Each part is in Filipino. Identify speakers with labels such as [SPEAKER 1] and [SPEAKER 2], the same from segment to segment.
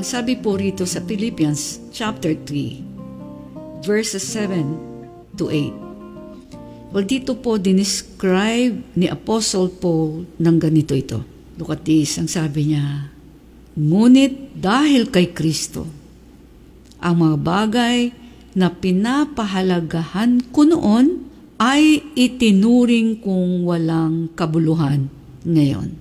[SPEAKER 1] Ang sabi po rito sa Philippians chapter 3, verses 7 to 8. Well, dito po dinescribe ni Apostle Paul ng ganito ito. Look at this, ang sabi niya, Ngunit dahil kay Kristo, ang mga bagay na pinapahalagahan ko noon ay itinuring kong walang kabuluhan ngayon.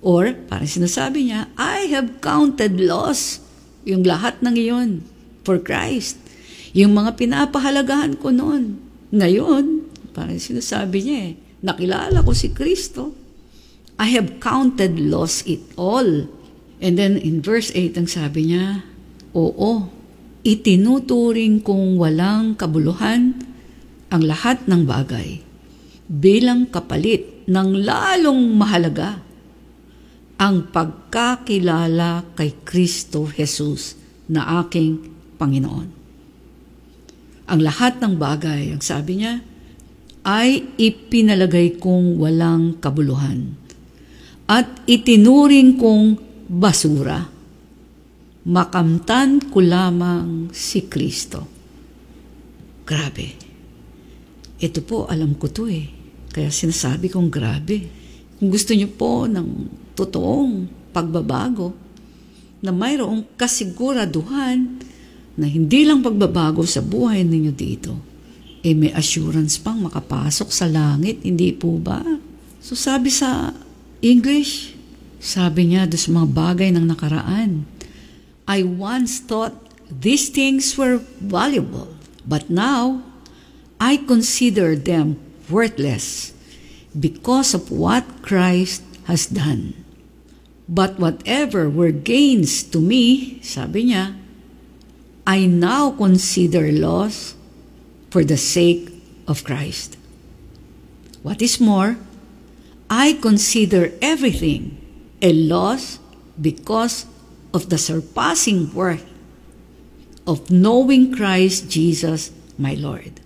[SPEAKER 1] Or, para sinasabi niya, I have counted loss, yung lahat ng iyon, for Christ. Yung mga pinapahalagahan ko noon. Ngayon, para sinasabi niya eh, nakilala ko si Kristo. I have counted loss it all. And then in verse 8, ang sabi niya, Oo, itinuturing kong walang kabuluhan ang lahat ng bagay bilang kapalit ng lalong mahalaga ang pagkakilala kay Kristo Jesus na aking Panginoon. Ang lahat ng bagay, ang sabi niya, ay ipinalagay kong walang kabuluhan at itinuring kong basura. Makamtan ko lamang si Kristo. Grabe. Ito po, alam ko to eh. Kaya sinasabi kong grabe. Kung gusto niyo po ng totoong pagbabago, na mayroong kasiguraduhan na hindi lang pagbabago sa buhay ninyo dito, eh may assurance pang makapasok sa langit, hindi po ba? So sabi sa English, sabi niya doon sa mga bagay ng nakaraan, I once thought these things were valuable, but now I consider them worthless because of what Christ has done. But whatever were gains to me, sabi niya, I now consider loss for the sake of Christ. What is more, I consider everything a loss because of the surpassing worth of knowing Christ Jesus my Lord,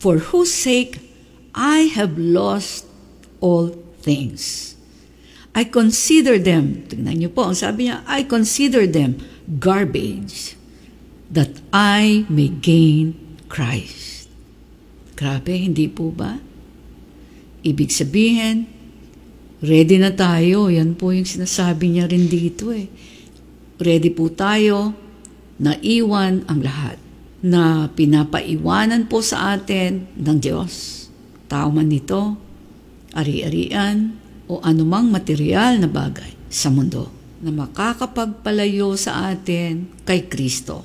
[SPEAKER 1] for whose sake I have lost all things. I consider them, tingnan niyo po, ang sabi niya, I consider them garbage that I may gain Christ. Grabe, hindi po ba? Ibig sabihin, ready na tayo. Yan po yung sinasabi niya rin dito eh. Ready po tayo na iwan ang lahat na pinapaiwanan po sa atin ng Diyos. Tao man nito, ari-arian, o anumang material na bagay sa mundo na makakapagpalayo sa atin kay Kristo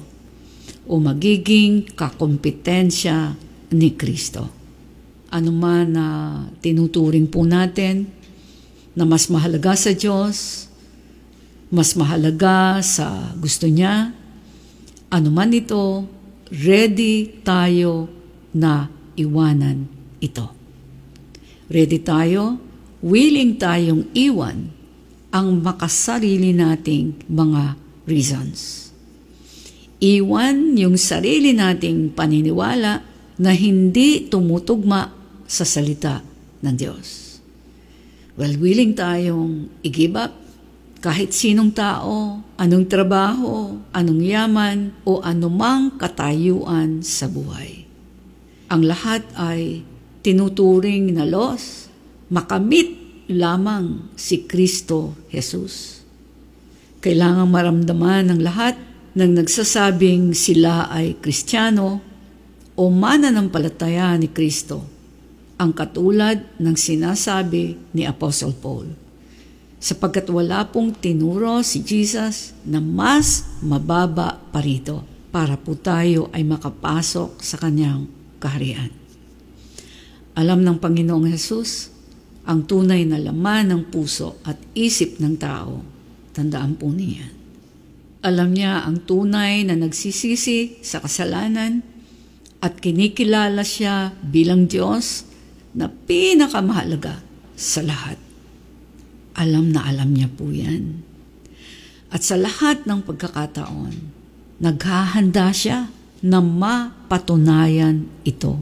[SPEAKER 1] o magiging kakompetensya ni Kristo. Ano man na tinuturing po natin na mas mahalaga sa Diyos, mas mahalaga sa gusto niya, ano man ito, ready tayo na iwanan ito. Ready tayo willing tayong iwan ang makasarili nating mga reasons. Iwan yung sarili nating paniniwala na hindi tumutugma sa salita ng Diyos. Well, willing tayong i-give up kahit sinong tao, anong trabaho, anong yaman, o anumang katayuan sa buhay. Ang lahat ay tinuturing na loss makamit lamang si Kristo Jesus. Kailangang maramdaman ng lahat ng nagsasabing sila ay Kristiyano o mananampalataya ni Kristo, ang katulad ng sinasabi ni Apostle Paul. Sapagkat wala pong tinuro si Jesus na mas mababa pa rito para po tayo ay makapasok sa kanyang kaharian. Alam ng Panginoong Jesus ang tunay na laman ng puso at isip ng tao. Tandaan po niya. Alam niya ang tunay na nagsisisi sa kasalanan at kinikilala siya bilang Diyos na pinakamahalaga sa lahat. Alam na alam niya po yan. At sa lahat ng pagkakataon, naghahanda siya na mapatunayan ito.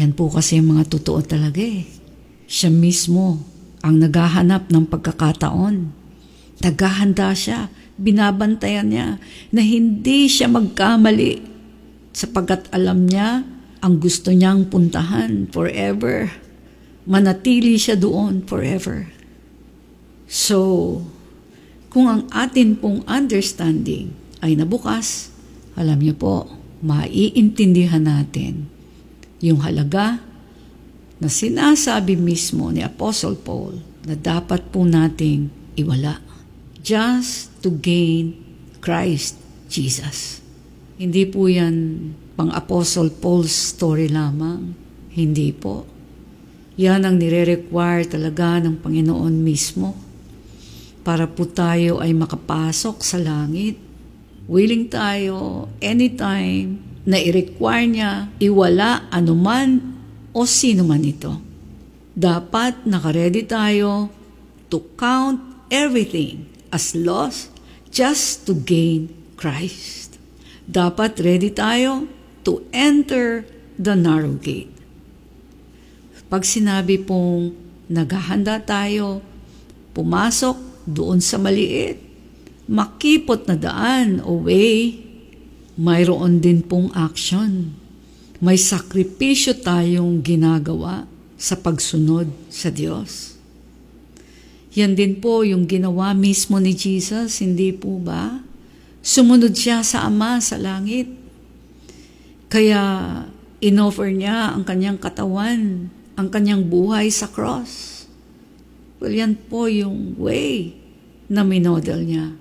[SPEAKER 1] Yan po kasi mga totoo talaga eh siya mismo ang naghahanap ng pagkakataon. Naghahanda siya binabantayan niya na hindi siya magkamali sapagkat alam niya ang gusto niyang puntahan forever. Manatili siya doon forever. So, kung ang atin pong understanding ay nabukas, alam niyo po, maiintindihan natin yung halaga na sinasabi mismo ni Apostle Paul na dapat po nating iwala just to gain Christ Jesus. Hindi po yan pang Apostle Paul's story lamang. Hindi po. Yan ang nire-require talaga ng Panginoon mismo para po tayo ay makapasok sa langit. Willing tayo anytime na i-require niya iwala anuman o sino man ito. Dapat nakaredy tayo to count everything as loss just to gain Christ. Dapat ready tayo to enter the narrow gate. Pag sinabi pong naghahanda tayo, pumasok doon sa maliit, makipot na daan o way, mayroon din pong action. May sakripisyo tayong ginagawa sa pagsunod sa Diyos. Yan din po yung ginawa mismo ni Jesus, hindi po ba? Sumunod siya sa Ama sa langit kaya inoffer niya ang kanyang katawan, ang kanyang buhay sa cross. Well, yan po yung way na minodel niya.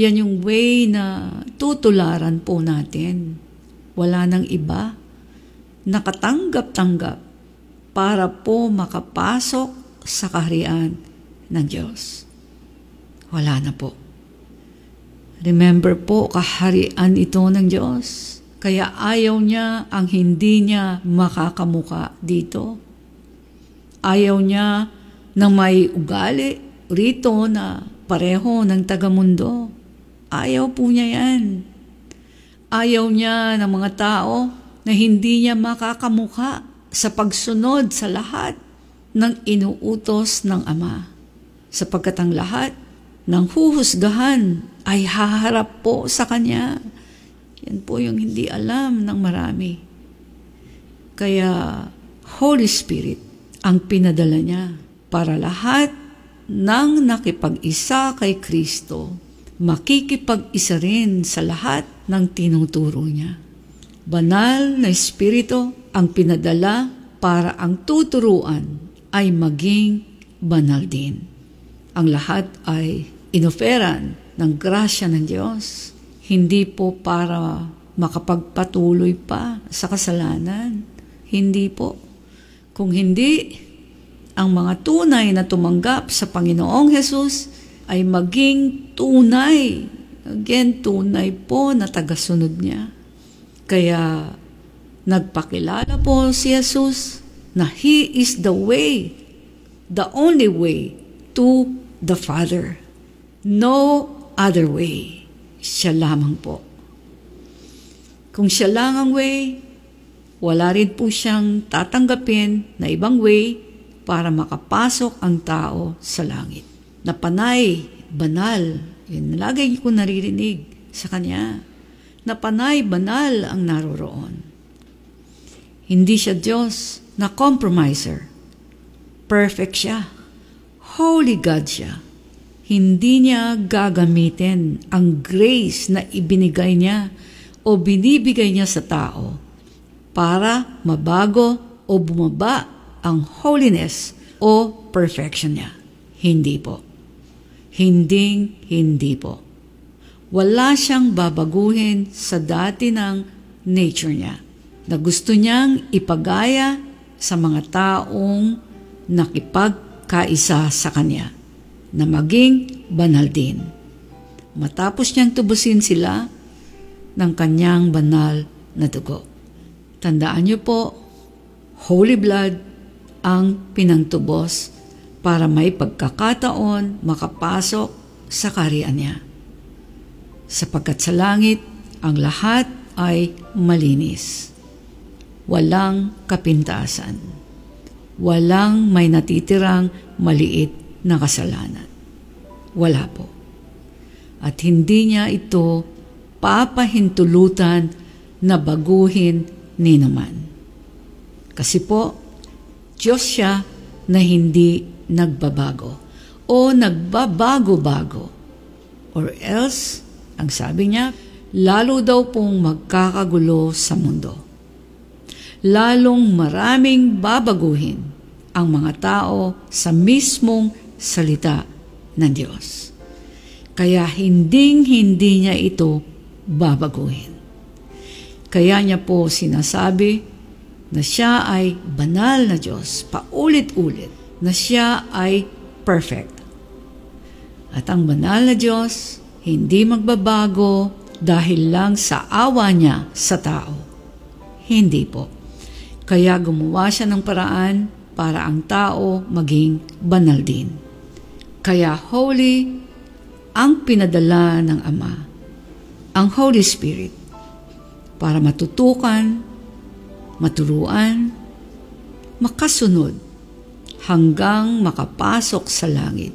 [SPEAKER 1] Yan yung way na tutularan po natin. Wala nang iba. Nakatanggap-tanggap para po makapasok sa kaharian ng Diyos. Wala na po. Remember po, kaharian ito ng Diyos kaya ayaw niya ang hindi niya makakamuka dito. Ayaw niya na may ugali rito na pareho ng tagamundo. Ayaw po niya yan. Ayaw niya ng mga tao na hindi niya makakamuka sa pagsunod sa lahat ng inuutos ng Ama. Sapagkat ang lahat ng huhusgahan ay haharap po sa Kanya yan po yung hindi alam ng marami. Kaya Holy Spirit ang pinadala niya para lahat ng nakipag-isa kay Kristo, makikipag-isa rin sa lahat ng tinuturo niya. Banal na Espiritu ang pinadala para ang tuturuan ay maging banal din. Ang lahat ay inoferan ng grasya ng Diyos hindi po para makapagpatuloy pa sa kasalanan. Hindi po. Kung hindi, ang mga tunay na tumanggap sa Panginoong Hesus ay maging tunay. Again, tunay po na tagasunod niya. Kaya nagpakilala po si Jesus na He is the way, the only way to the Father. No other way siya lamang po. Kung siya lang ang way, wala rin po siyang tatanggapin na ibang way para makapasok ang tao sa langit. Na panay, banal, yun lagi ko naririnig sa kanya, na panay, banal ang naroroon. Hindi siya Diyos na compromiser. Perfect siya. Holy God siya hindi niya gagamitin ang grace na ibinigay niya o binibigay niya sa tao para mabago o bumaba ang holiness o perfection niya. Hindi po. Hinding hindi po. Wala siyang babaguhin sa dati ng nature niya na gusto niyang ipagaya sa mga taong nakipagkaisa sa kanya na maging banal din. Matapos niyang tubusin sila ng kanyang banal na dugo. Tandaan niyo po, holy blood ang pinangtubos para may pagkakataon makapasok sa karian niya. Sapagkat sa langit, ang lahat ay malinis. Walang kapintasan. Walang may natitirang maliit na kasalanan. Wala po. at hindi niya ito papahintulutan na baguhin ni naman. Kasi po, Diyos siya na hindi nagbabago o nagbabago-bago. Or else, ang sabi niya, lalo daw pong magkakagulo sa mundo. Lalong maraming babaguhin ang mga tao sa mismong salita ng Diyos. Kaya hinding-hindi niya ito babaguhin. Kaya niya po sinasabi na siya ay banal na Diyos, paulit-ulit, na siya ay perfect. At ang banal na Diyos, hindi magbabago dahil lang sa awa niya sa tao. Hindi po. Kaya gumawa siya ng paraan para ang tao maging banal din. Kaya holy ang pinadala ng Ama ang Holy Spirit para matutukan, maturuan, makasunod hanggang makapasok sa langit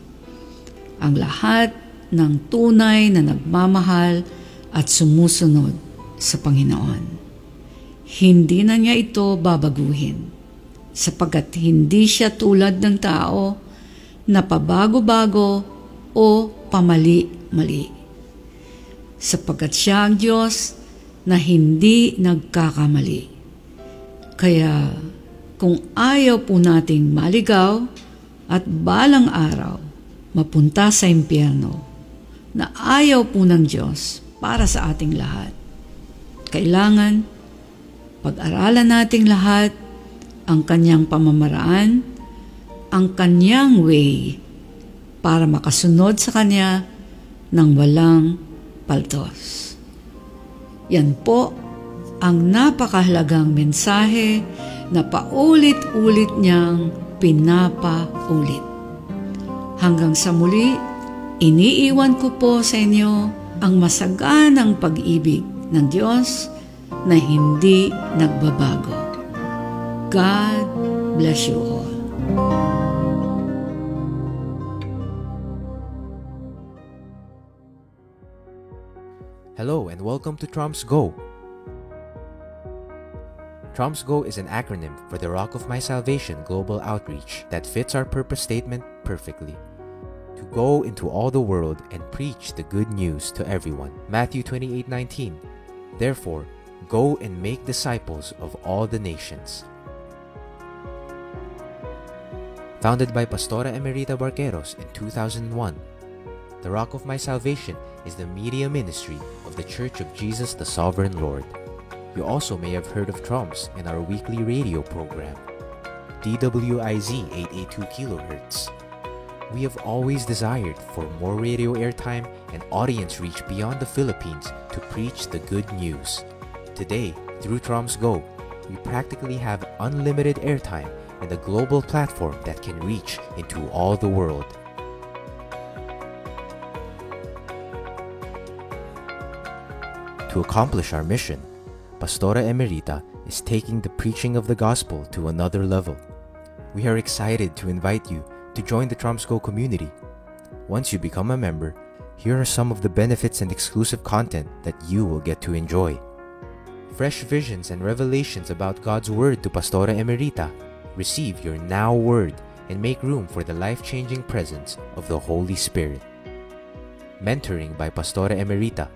[SPEAKER 1] ang lahat ng tunay na nagmamahal at sumusunod sa Panginoon. Hindi na niya ito babaguhin sapagkat hindi siya tulad ng tao na pabago-bago o pamali-mali sapagkat siya ang Diyos na hindi nagkakamali. Kaya kung ayaw po nating maligaw at balang araw mapunta sa impyerno na ayaw po ng Diyos para sa ating lahat, kailangan pag-aralan nating lahat ang kanyang pamamaraan, ang kanyang way para makasunod sa kanya ng walang paltos. Yan po ang napakahalagang mensahe na paulit-ulit niyang pinapaulit. Hanggang sa muli, iniiwan ko po sa inyo ang masaganang pag-ibig ng Diyos na hindi nagbabago. God bless you all.
[SPEAKER 2] Hello and welcome to Trumps Go. Trumps Go is an acronym for the Rock of My Salvation Global Outreach that fits our purpose statement perfectly. To go into all the world and preach the good news to everyone. Matthew 28:19. Therefore, go and make disciples of all the nations. Founded by Pastora Emerita Barqueros in 2001, the Rock of My Salvation is the media ministry of the Church of Jesus the Sovereign Lord. You also may have heard of Trumps in our weekly radio program, DWIZ 882 kHz. We have always desired for more radio airtime and audience reach beyond the Philippines to preach the good news. Today, through Trumps Go, we practically have unlimited airtime and a global platform that can reach into all the world. To accomplish our mission, Pastora Emerita is taking the preaching of the gospel to another level. We are excited to invite you to join the Tromsco community. Once you become a member, here are some of the benefits and exclusive content that you will get to enjoy. Fresh visions and revelations about God's Word to Pastora Emerita. Receive your now word and make room for the life changing presence of the Holy Spirit. Mentoring by Pastora Emerita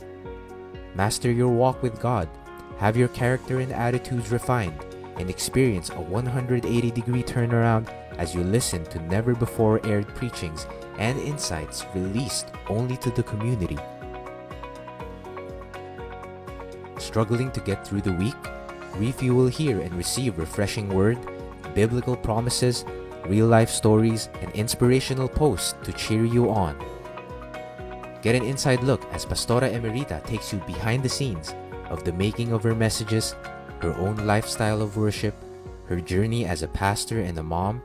[SPEAKER 2] Master your walk with God, have your character and attitudes refined, and experience a 180 degree turnaround as you listen to never before aired preachings and insights released only to the community. Struggling to get through the week? Refuel here and receive refreshing word, biblical promises, real life stories, and inspirational posts to cheer you on. Get an inside look as Pastora Emerita takes you behind the scenes of the making of her messages, her own lifestyle of worship, her journey as a pastor and a mom,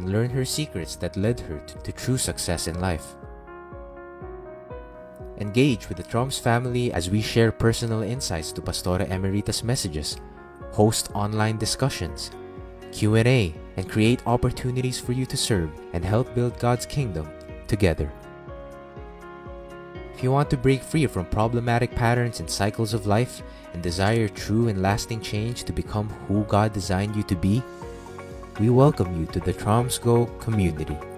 [SPEAKER 2] and learn her secrets that led her to, to true success in life. Engage with the Troms family as we share personal insights to Pastora Emerita's messages, host online discussions, Q&A, and create opportunities for you to serve and help build God's kingdom together. If you want to break free from problematic patterns and cycles of life and desire true and lasting change to become who God designed you to be, we welcome you to the Tromsco community.